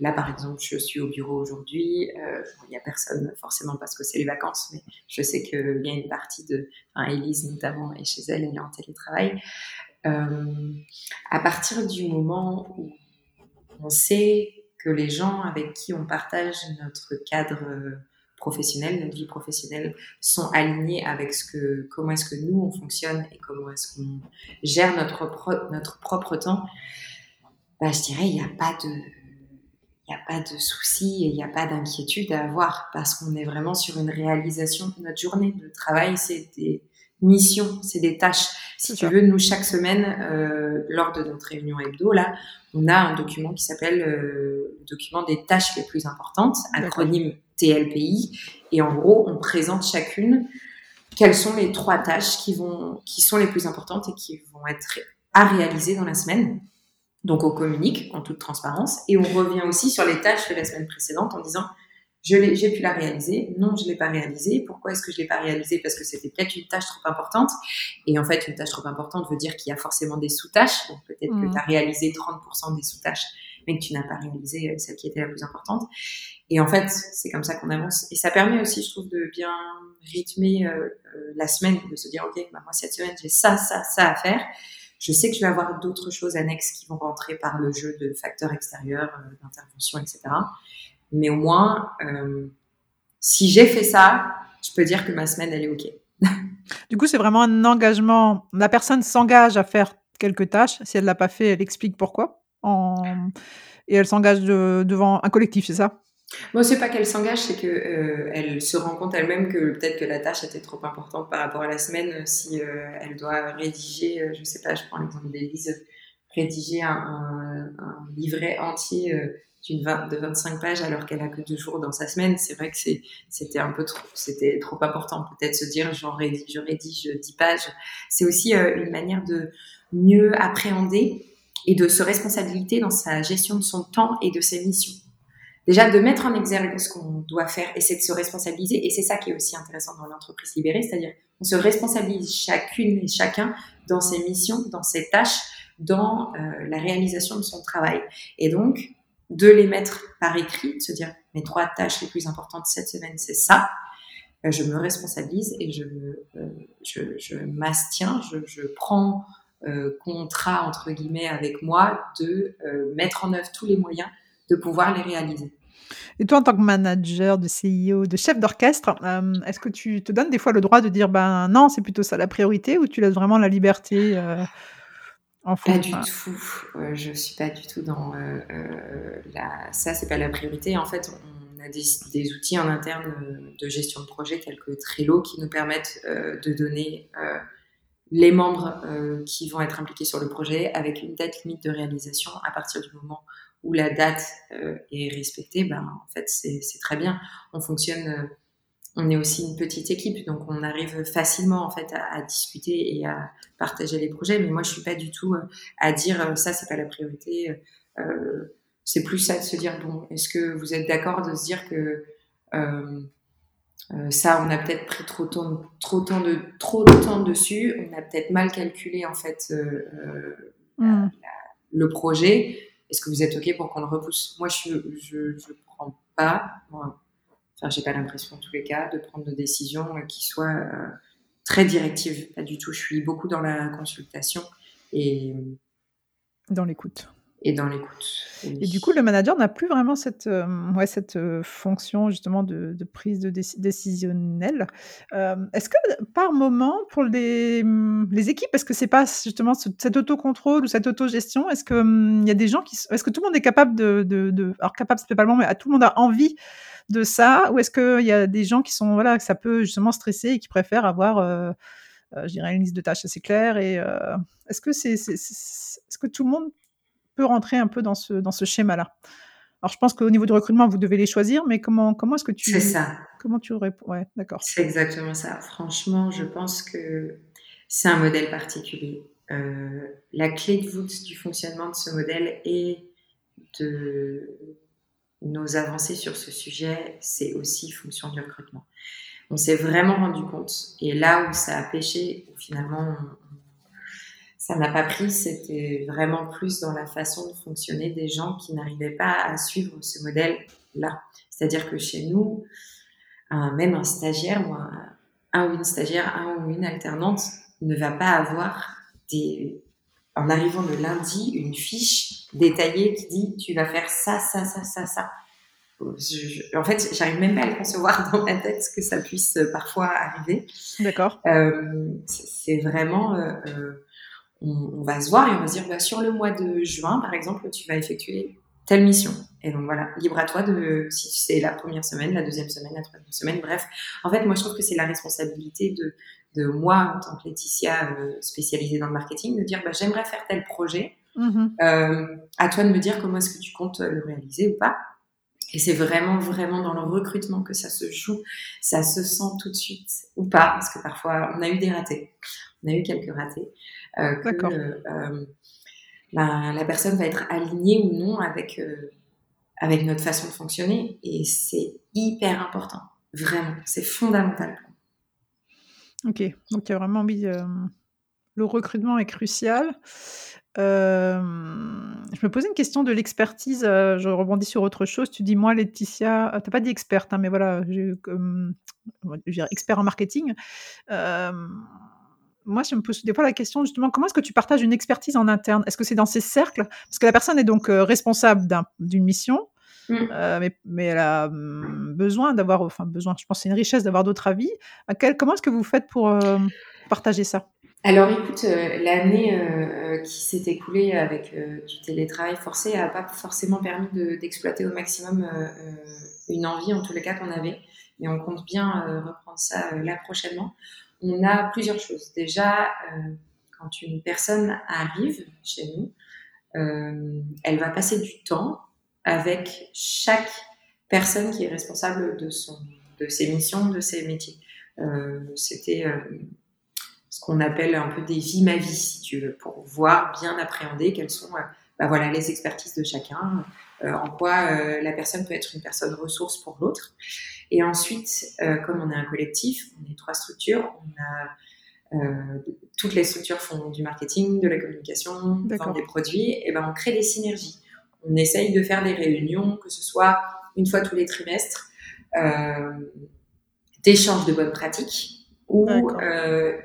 Là, par exemple, je suis au bureau aujourd'hui. Euh, il n'y a personne forcément parce que c'est les vacances, mais je sais qu'il y a une partie de, enfin, Elise notamment est chez elle, elle est en télétravail. Euh, à partir du moment où on sait que les gens avec qui on partage notre cadre professionnel, notre vie professionnelle, sont alignés avec ce que, comment est-ce que nous on fonctionne et comment est-ce qu'on gère notre, notre propre temps, bah, je dirais il n'y a pas de, il n'y a pas de souci et il n'y a pas d'inquiétude à avoir parce qu'on est vraiment sur une réalisation. Notre journée de travail, c'est des missions, c'est des tâches. Si tu veux, nous, chaque semaine, euh, lors de notre réunion hebdo, là, on a un document qui s'appelle euh, le document des tâches les plus importantes, acronyme TLPI. Et en gros, on présente chacune quelles sont les trois tâches qui, vont, qui sont les plus importantes et qui vont être à réaliser dans la semaine. Donc, on communique en toute transparence et on revient aussi sur les tâches de la semaine précédente en disant j'ai pu la réaliser. Non, je l'ai pas réalisée. Pourquoi est-ce que je l'ai pas réalisée? Parce que c'était peut-être une tâche trop importante. Et en fait, une tâche trop importante veut dire qu'il y a forcément des sous-tâches. Donc peut-être que mmh. tu as réalisé 30% des sous-tâches, mais que tu n'as pas réalisé euh, celle qui était la plus importante. Et en fait, c'est comme ça qu'on avance. Et ça permet aussi, je trouve, de bien rythmer euh, euh, la semaine, de se dire, OK, bah, moi, cette semaine, j'ai ça, ça, ça à faire. Je sais que je vais avoir d'autres choses annexes qui vont rentrer par le jeu de facteurs extérieurs, d'intervention, etc. Mais au moins, euh, si j'ai fait ça, je peux dire que ma semaine, elle est OK. *laughs* du coup, c'est vraiment un engagement. La personne s'engage à faire quelques tâches. Si elle ne l'a pas fait, elle explique pourquoi. Et elle s'engage devant un collectif, c'est ça? Moi, c'est pas qu'elle s'engage, c'est qu'elle euh, elle se rend compte elle-même que peut-être que la tâche était trop importante par rapport à la semaine. Si euh, elle doit rédiger, je sais pas, je prends l'exemple d'Élise, rédiger un, un, livret entier d'une de 25 pages alors qu'elle a que deux jours dans sa semaine, c'est vrai que c'était un peu trop, c'était trop important. Peut-être se dire, j'en rédige, je rédige 10 pages. C'est aussi euh, une manière de mieux appréhender et de se responsabiliser dans sa gestion de son temps et de ses missions. Déjà, de mettre en exergue ce qu'on doit faire et c'est de se responsabiliser. Et c'est ça qui est aussi intéressant dans l'entreprise libérée, c'est-à-dire on se responsabilise chacune et chacun dans ses missions, dans ses tâches, dans euh, la réalisation de son travail. Et donc, de les mettre par écrit, de se dire mes trois tâches les plus importantes cette semaine, c'est ça. Euh, je me responsabilise et je, euh, je, je m'astiens, je, je, prends contrat entre guillemets avec moi de mettre en œuvre tous les moyens de pouvoir les réaliser. Et toi, en tant que manager, de CIO, de chef d'orchestre, est-ce que tu te donnes des fois le droit de dire ben non, c'est plutôt ça la priorité, ou tu laisses vraiment la liberté pas du tout. Euh, je suis pas du tout dans euh, euh, la. Ça, c'est pas la priorité. En fait, on a des, outils en interne de gestion de projet tels que Trello qui nous permettent de donner les membres qui vont être impliqués sur le projet avec une date limite de réalisation à partir du moment où la date est respectée. Ben, en fait, c'est très bien. On fonctionne on est aussi une petite équipe, donc on arrive facilement en fait à, discuter et à partager les projets. Mais moi, je suis pas du tout euh, à dire euh, ça, c'est pas la priorité. Euh, c'est plus ça de se dire bon, est-ce que vous êtes d'accord de se dire que ça, on a peut-être pris trop de temps, trop de de trop de temps dessus. On a peut-être mal calculé en fait mmh. le projet. Est-ce que vous êtes ok pour qu'on le repousse? Moi, je je, je prends pas enfin, j'ai pas l'impression en tous les cas de prendre des décisions qui soient euh, très directives. Pas du tout. Je suis beaucoup dans la consultation et dans l'écoute. et dans l'écoute. Et du coup, le manager n'a plus vraiment cette, euh, ouais, cette euh, fonction justement de, de prise de décisionnelle. Euh, est-ce que par moment, pour les, mm, les équipes, est-ce que c'est pas justement cet autocontrôle ou cette autogestion Est-ce qu'il il y a des gens qui. Est-ce que tout le monde est capable de. de, de alors, capable, c'est pas le mais à tout le monde a envie de ça Ou est-ce qu'il y a des gens qui sont. Voilà, que ça peut justement stresser et qui préfèrent avoir. je dirais une liste de tâches assez claire et est-ce que c'est, est-ce que tout le monde rentrer un peu dans ce, dans ce schéma-là? Alors, je pense qu'au niveau du recrutement, vous devez les choisir, mais comment, comment est-ce que tu. C'est ça. Comment tu réponds Ouais, d'accord. C'est exactement ça. Franchement, je pense que c'est un modèle particulier. Euh, la clé de voûte du fonctionnement de ce modèle et de nos avancées sur ce sujet, c'est aussi fonction du recrutement. On s'est vraiment rendu compte, et là où ça a pêché, où finalement ça n'a pas pris, c'était vraiment plus dans la façon de fonctionner des gens qui n'arrivaient pas à suivre ce modèle-là. C'est-à-dire que chez nous, même un stagiaire ou un, ou une stagiaire, un ou une alternante ne va pas avoir des, en arrivant le lundi, une fiche détaillée qui dit tu vas faire ça, ça, ça, ça, ça. en fait, j'arrive même pas à le concevoir *laughs* dans ma tête que ça puisse parfois arriver. D'accord. Euh, c'est vraiment euh, euh on, va se voir et on va se dire bah, sur le mois de juin, par exemple, tu vas effectuer telle mission. Et donc voilà, libre à toi de si c'est la première semaine, la deuxième semaine, la troisième semaine, bref. En fait, moi je trouve que c'est la responsabilité de, de moi en tant que Laetitia euh, spécialisée dans le marketing de dire bah, j'aimerais faire tel projet. Mm-hmm. Euh, à toi de me dire comment est-ce que tu comptes le réaliser ou pas. Et c'est vraiment, vraiment dans le recrutement que ça se joue. Ça se sent tout de suite ou pas, parce que parfois on a eu des ratés. On a eu quelques ratés. Euh, que euh, la, personne va être alignée ou non avec, euh, avec notre façon de fonctionner. Et c'est hyper important. Vraiment. C'est fondamental. Ok. Donc, il y a vraiment envie. le recrutement est crucial. je me posais une question de l'expertise. je rebondis sur autre chose. Tu dis, moi, Laetitia, tu n'as pas dit experte, hein, mais voilà, je, expert en marketing moi, je me pose des fois la question justement, comment est-ce que tu partages une expertise en interne? Est-ce que c'est dans ces cercles? Parce que la personne est donc euh, responsable d'une mission, mmh. euh, mais, elle a mmh, besoin d'avoir, enfin besoin, je pense que c'est une richesse d'avoir d'autres avis. comment est-ce que vous faites pour euh, partager ça? Alors écoute, l'année qui s'est écoulée avec du télétravail forcé n'a pas forcément permis d'exploiter au maximum une envie, en tous les cas qu'on avait, et on compte bien reprendre ça là prochainement on a plusieurs choses. Déjà, euh, quand une personne arrive chez nous, euh, elle va passer du temps avec chaque personne qui est responsable de, son, de ses missions, de ses métiers. Euh, c'était ce qu'on appelle un peu des vies ma vie, si tu veux, pour voir bien appréhender quelles sont bah voilà, les expertises de chacun, en quoi la personne peut être une personne ressource pour l'autre. Et ensuite, euh, comme on est un collectif, on est trois structures, on a, euh, toutes les structures font du marketing, de la communication, vendent des produits, et ben on crée des synergies. On essaye de faire des réunions, que ce soit une fois tous les trimestres, euh, d'échanges de bonnes pratiques, ou euh,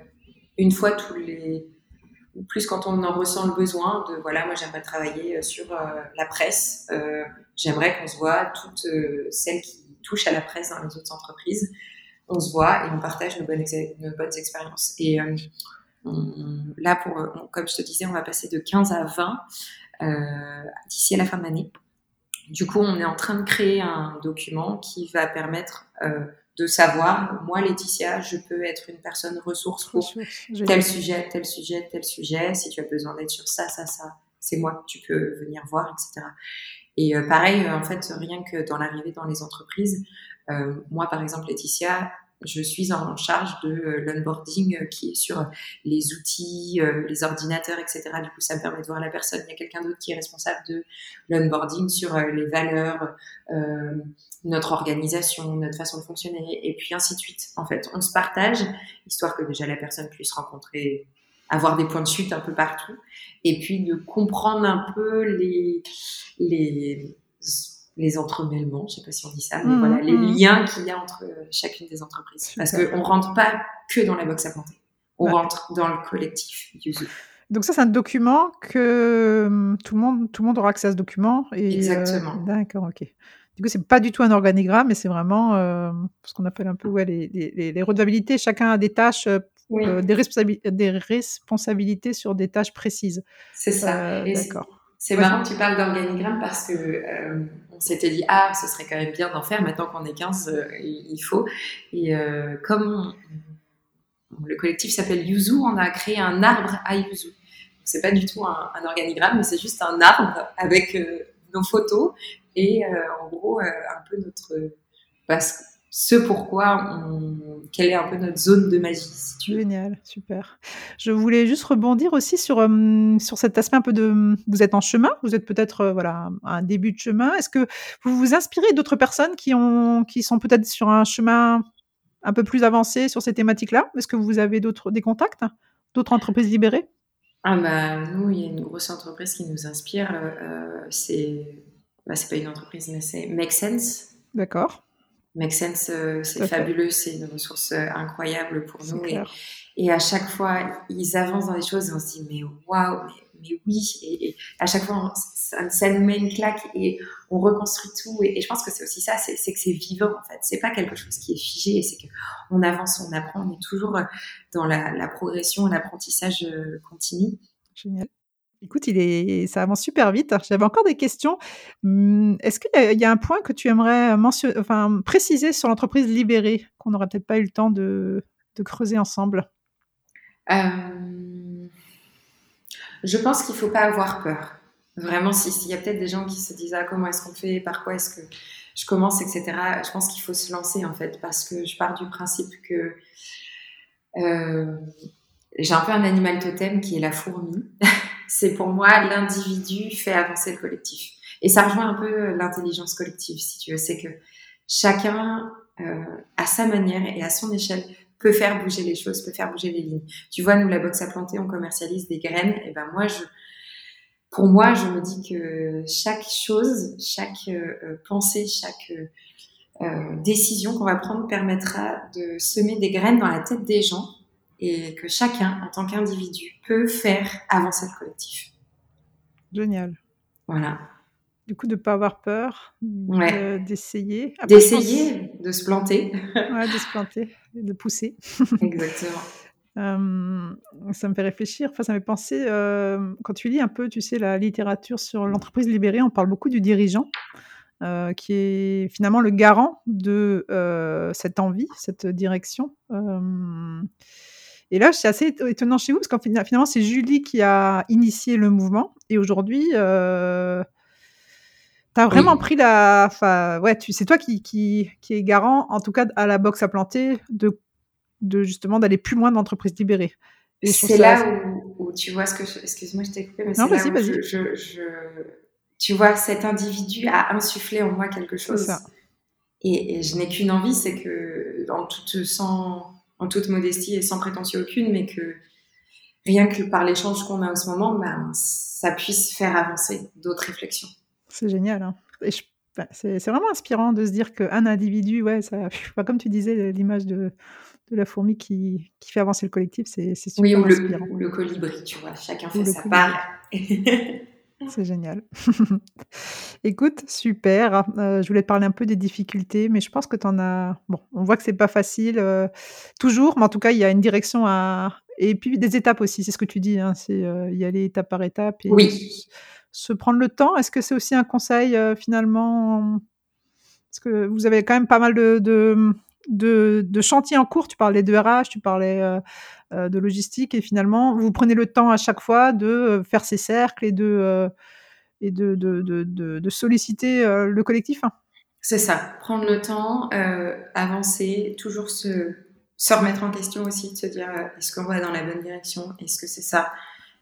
une fois tous les ou plus quand on en ressent le besoin de voilà moi j'aimerais travailler sur euh, la presse euh, j'aimerais qu'on se voit toutes celles qui touche à la presse dans les autres entreprises. On se voit et on partage nos bonnes, nos bonnes expériences. Et euh, là, pour, comme je te disais, on va passer de 15 à 20 euh, d'ici à la fin de l'année. Du coup, on est en train de créer un document qui va permettre euh, de savoir, moi, Laetitia, je peux être une personne ressource pour tel sujet, tel sujet, tel sujet. Si tu as besoin d'aide sur ça, ça, ça, c'est moi que tu peux venir voir, etc. Et euh, pareil, euh, en fait, rien que dans l'arrivée dans les entreprises, euh, moi, par exemple, Laetitia, je suis en charge de l'onboarding qui est sur les outils, les ordinateurs, etc. Du coup, ça me permet de voir la personne. Il y a quelqu'un d'autre qui est responsable de l'onboarding sur les valeurs, notre organisation, notre façon de fonctionner, et puis ainsi de suite. En fait, on se partage, histoire que déjà la personne puisse rencontrer avoir des points de chute un peu partout, et puis de comprendre un peu les, les, les entremêlements, je sais pas si on dit ça, mais mmh, voilà, les mmh. liens qu'il y a entre chacune des entreprises. Parce qu'on rentre pas que dans la box à planter, on rentre dans le collectif Donc ça, c'est un document que hum, tout le monde, tout le monde aura accès à ce document. Et, euh, Exactement. D'accord, ok. Du coup, c'est pas du tout un organigramme, mais c'est vraiment euh, ce qu'on appelle un peu ouais, les, les, les redevabilités. Chacun a des tâches, euh, Oui, euh, des, responsabi- des responsabilités sur des tâches précises. c'est ça. Euh, d'accord. C'est marrant que tu parles d'organigramme parce que euh, on s'était dit ah ce serait quand même bien d'en faire maintenant qu'on est 15 euh, il faut. Et euh, comme le collectif s'appelle Yuzu on a créé un arbre à Yuzu. C'est pas du tout un, organigramme mais c'est juste un arbre avec nos photos et en gros un peu notre parce ce pourquoi on quelle est un peu notre zone de magie si tu veux Génial, super. Je voulais juste rebondir aussi sur, euh, sur cet aspect un peu de... Vous êtes en chemin, vous êtes peut-être euh, voilà, à un début de chemin. Est-ce que vous vous inspirez d'autres personnes qui, ont, qui sont peut-être sur un chemin un peu plus avancé sur ces thématiques-là? Est-ce que vous avez d'autres, des contacts D'autres entreprises libérées? Ah bah nous, il y a une grosse entreprise qui nous inspire. euh, euh, c'est bah, c'est pas une entreprise, mais c'est Make Sense. D'accord, Make Sense, euh, c'est fabuleux, c'est une ressource euh, incroyable pour nous. Et, et à chaque fois, ils avancent dans des choses et on se dit, mais waouh, mais, mais oui. Et, et à chaque fois, on- ça, ça nous met une claque et on reconstruit tout. Et, et je pense que c'est aussi ça, c'est que c'est vivant en fait. C'est pas quelque chose qui est figé, c'est qu'on avance, on apprend, on est toujours dans la, la progression, l'apprentissage euh, continu. Génial. Écoute, ça avance super vite. J'avais encore des questions. Hum, Est-ce qu'il y, a- un point que tu aimerais préciser sur l'entreprise libérée qu'on n'aurait peut-être pas eu le temps de, creuser ensemble? Je pense qu'il faut pas avoir peur. Vraiment, si- s'il y a peut-être des gens qui se disent ah comment est-ce qu'on fait, par quoi est-ce que je commence, etc. Je pense qu'il faut se lancer en fait parce que je pars du principe que euh, j'ai un peu un animal totem qui est la fourmi. *laughs* C'est pour moi l'individu fait avancer le collectif. Et ça rejoint un peu l'intelligence collective, si tu veux. C'est que chacun, euh, à sa manière et à son échelle, peut faire bouger les choses, peut faire bouger les lignes. Tu vois, nous, la box à planter, on commercialise des graines. Et ben moi, je, pour moi, je me dis que chaque chose, chaque euh, pensée, chaque euh, euh, décision qu'on va prendre permettra de semer des graines dans la tête des gens et que chacun, en tant qu'individu, peut faire avancer le collectif. Génial. Voilà. Du coup, de ne pas avoir peur, Ouais. d'essayer. Pense- D'essayer de se planter. Ouais, de se planter, de pousser. *laughs* Exactement. Euh, ça me fait réfléchir, enfin, ça me fait penser, euh, quand tu lis un peu, tu sais, la littérature sur l'entreprise libérée, on parle beaucoup du dirigeant, euh, qui est finalement le garant de cette envie, cette direction. Et là, c'est assez éto- étonnant chez vous, parce qu'en fin- finalement, c'est Julie qui a initié le mouvement, et aujourd'hui, euh, tu as vraiment Oui. pris la... Enfin, ouais, c'est toi qui, qui, qui est garant, en tout cas à la boxe à planter, de de justement d'aller plus loin d'entreprises libérées. C'est là où, où tu vois ce que je... Excuse-moi, je t'ai coupé, mais Non, c'est là vas-y, où vas-y. je, je, je- Tu vois, cet individu a insufflé en moi quelque chose. ça. Et, et je n'ai qu'une envie, c'est que, en toute, sans, en toute modestie et sans prétention aucune, mais que rien que par l'échange qu'on a en ce moment, ben, ça puisse faire avancer d'autres réflexions. C'est génial. hein. Et je- bah, c'est vraiment inspirant de se dire qu'un individu, ouais, ça, *laughs* comme tu disais, l'image de, de la fourmi qui, qui fait avancer le collectif, c'est super Oui, ou le, inspirant. ou le colibri, tu vois, chacun Ou fait le sa colibri. part. *laughs* C'est génial. *laughs* Écoute, super. Euh, je voulais te parler un peu des difficultés, mais je pense que tu en as. Bon, on voit que c'est pas facile euh, toujours, mais en tout cas, il y a une direction à. Et puis des étapes aussi, c'est ce que tu dis, hein, c'est euh, y aller étape par étape et Oui. se- prendre le temps. Est-ce que c'est aussi un conseil finalement Parce que vous avez quand même pas mal de, de, de, de chantiers en cours. Tu parlais de RH, tu parlais euh, euh, de logistique, et finalement, vous prenez le temps à chaque fois de euh, faire ces cercles et de, euh, et de, de, de, solliciter euh, le collectif. hein. C'est ça, prendre le temps, avancer, toujours se, se remettre en question aussi, de se dire est-ce qu'on va dans la bonne direction? Est-ce que c'est ça?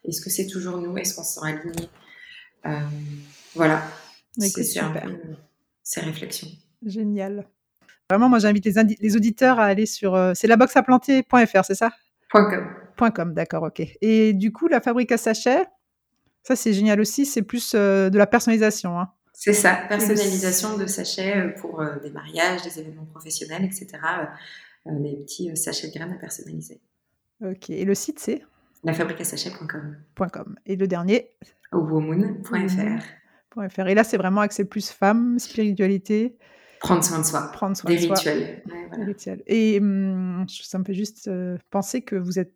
Est-ce que c'est toujours nous? Est-ce qu'on sera aligné Voilà, Bah, c'est super. ces réflexions. Génial. Vraiment, moi, j'invite les, auditeurs à aller sur. euh, c'est laboxaplanter.fr, c'est ça? Point com. Point .com, d'accord, ok. Et du coup, la fabrique à sachets, ça, c'est génial aussi. C'est plus euh, de la personnalisation. hein. C'est ça, personnalisation de sachets euh, pour euh, des mariages, des événements professionnels, etc. des petits euh, sachets de graines à personnaliser. Ok. Et le site, c'est? Lafabriquesachet.com. Et le dernier? Womoon.fr. Et là, c'est vraiment accès plus femme, spiritualité. Prendre soin de soi. Prendre soin des de rituels. soi. Des rituels. Et hum, ça me fait juste euh, penser que vous êtes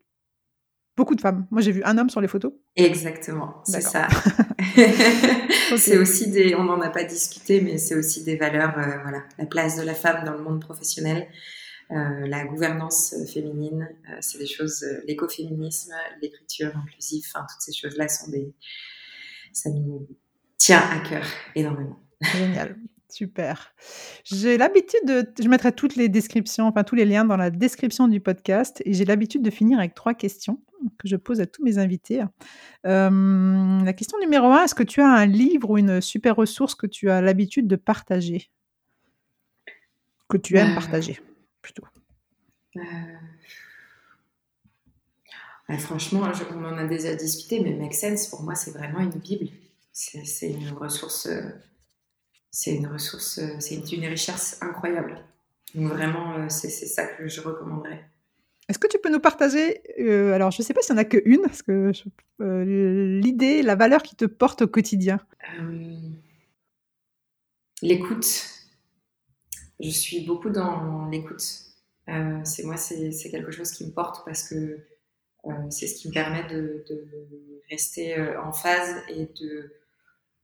beaucoup de femmes. Moi, j'ai vu un homme sur les photos. Exactement, c'est ça. *laughs* *laughs* C'est aussi des, on n'en a pas discuté, mais c'est aussi des valeurs, euh, voilà, la place de la femme dans le monde professionnel, euh, la gouvernance féminine, c'est des choses, l'écoféminisme, l'écriture inclusive, toutes ces choses-là sont des, ça nous tient à cœur énormément. Génial. Super. J'ai l'habitude de. Je mettrai toutes les descriptions, enfin tous les liens dans la description du podcast. Et j'ai l'habitude de finir avec trois questions que je pose à tous mes invités. Euh, la question numéro un est-ce que tu as un livre ou une super ressource que tu as l'habitude de partager? Que tu aimes euh, partager, plutôt euh, Franchement, on en a déjà discuté, mais Make Sense, pour moi, c'est vraiment une Bible. C'est une ressource c'est une ressource, euh, c'est une, richesse incroyable. Donc vraiment, euh, c'est ça que je recommanderais. Est-ce que tu peux nous partager, euh, alors je ne sais pas s'il n'y en a qu'une, parce que l'idée, la valeur qui te porte au quotidien L'écoute. Je suis beaucoup dans l'écoute. c'est moi, c'est quelque chose qui me porte parce que c'est ce qui me permet de rester en phase et de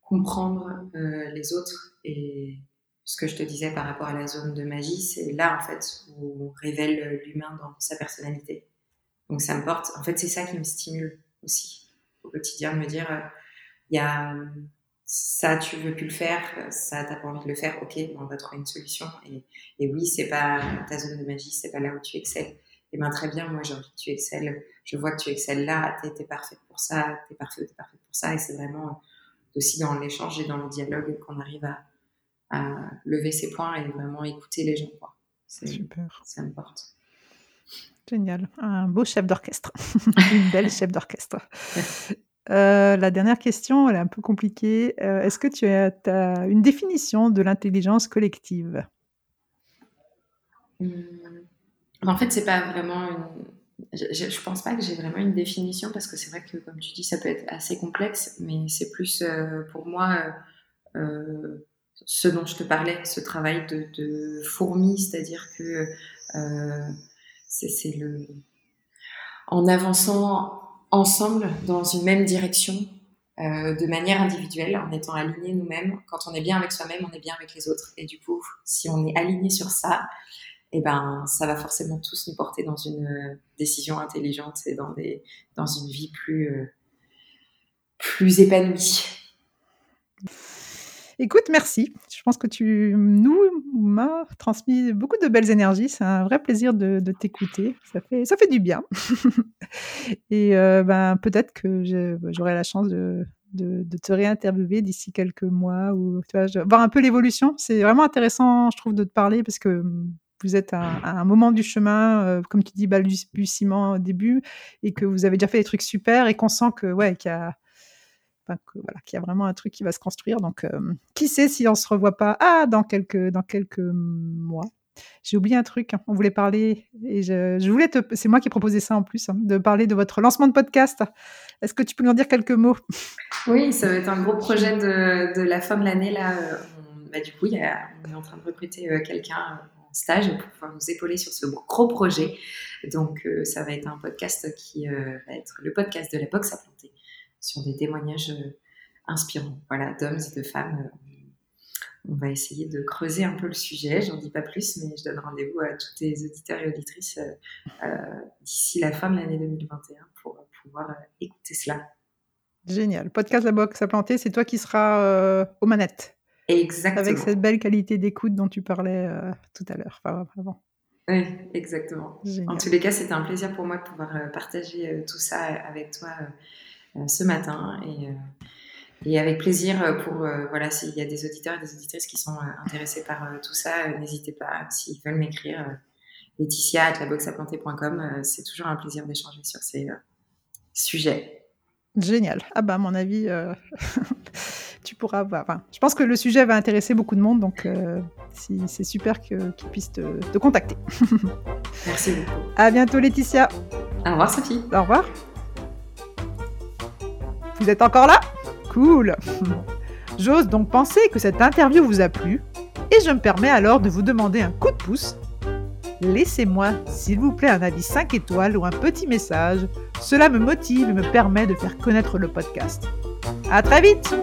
comprendre euh, les autres. Et ce que je te disais par rapport à la zone de magie, c'est là, en fait, où on révèle l'humain dans sa personnalité. Donc ça me porte, en fait, c'est ça qui me stimule aussi au quotidien, de me dire, il y a ça, tu veux plus le faire, ça, t'as pas envie de le faire, ok, on va trouver une solution. Et, et oui, c'est pas ta zone de magie, c'est pas là où tu excelles. Et ben très bien, moi j'ai envie que tu excelles, je vois que tu excelles là, t'es es parfaite pour ça, t'es parfaite, t'es parfaite pour ça, et c'est vraiment aussi dans l'échange et dans le dialogue qu'on arrive à, lever ses points et vraiment écouter les gens. Super. Ça me porte. Génial. Un beau chef d'orchestre. *laughs* Une belle chef d'orchestre. *laughs* Euh, la dernière question, elle est un peu compliquée. Euh, est-ce que tu as, une définition de l'intelligence collective? Hum, En fait, c'est pas vraiment une, je, ne pense pas que j'ai vraiment une définition parce que c'est vrai que, comme tu dis, ça peut être assez complexe, mais c'est plus euh, pour moi euh, euh, ce dont je te parlais, ce travail de, de fourmi, c'est-à-dire que c'est le. En avançant ensemble dans une même direction, de manière individuelle, en étant alignés nous-mêmes. Quand on est bien avec soi-même, on est bien avec les autres. Et du coup, si on est aligné sur ça, eh ben, ça va forcément tous nous porter dans une euh, décision intelligente et dans, des, dans une vie plus, euh, plus épanouie. Écoute, merci. Je pense que tu nous m'as transmis beaucoup de belles énergies. C'est un vrai plaisir de, t'écouter. Ça fait, ça fait du bien. *laughs* et euh, ben, peut-être que j'aurai la chance de, de, te réinterviewer d'ici quelques mois ou tu vois, voir un peu l'évolution. C'est vraiment intéressant, je trouve, de te parler parce que vous êtes à, un moment du chemin, euh, comme tu dis, balbutiement au début, et que vous avez déjà fait des trucs super, et qu'on sent que, ouais, qu'il y a, voilà, qu'il y a vraiment un truc qui va se construire. Donc, euh, qui sait si on se revoit pas? Ah, dans quelques, dans quelques mois. J'ai oublié un truc. Hein. On voulait parler et je, voulais te. C'est moi qui ai proposé ça en plus, hein, de parler de votre lancement de podcast. Est-ce que tu peux nous en dire quelques mots? Oui, ça va être un gros projet de, de la fin de l'année là. bah, du coup, il y a, on est en train de recruter euh, quelqu'un stage pour pouvoir nous épauler sur ce gros projet. Donc, euh, ça va être un podcast qui euh, va être le podcast de la boxe à planter sur des témoignages euh, inspirants, voilà, d'hommes et de femmes. On va essayer de creuser un peu le sujet. J'en dis pas plus, mais je donne rendez-vous à tous les auditeurs et auditrices d'ici la fin de l'année 2021 pour pouvoir écouter cela. Génial. Podcast La Boxe à planter, c'est toi qui seras aux manettes. Exactement. Avec cette belle qualité d'écoute dont tu parlais euh, tout à l'heure, enfin, avant. Oui, exactement. En tous les cas, c'était un plaisir pour moi de pouvoir euh, partager euh, tout ça avec toi ce matin et, et, avec plaisir pour, voilà, s'il y a des auditeurs et des auditrices qui sont intéressés par tout ça, n'hésitez pas, s'ils veulent m'écrire, Laetitia at laboxaplanté.com, c'est toujours un plaisir d'échanger sur ces sujets. Génial. Ah bah à mon avis, *laughs* tu pourras voir. je pense que le sujet va intéresser beaucoup de monde, donc euh, c'est super qu'ils puissent te, contacter. *laughs* Merci beaucoup. À bientôt, Laetitia. Au revoir, Sophie. Au revoir. Vous êtes encore là? Cool *laughs* J'ose donc penser que cette interview vous a plu et je me permets alors de vous demander un coup de pouce. Laissez-moi, s'il vous plaît, un avis 5 étoiles ou un petit message. Cela me motive et me permet de faire connaître le podcast. À très vite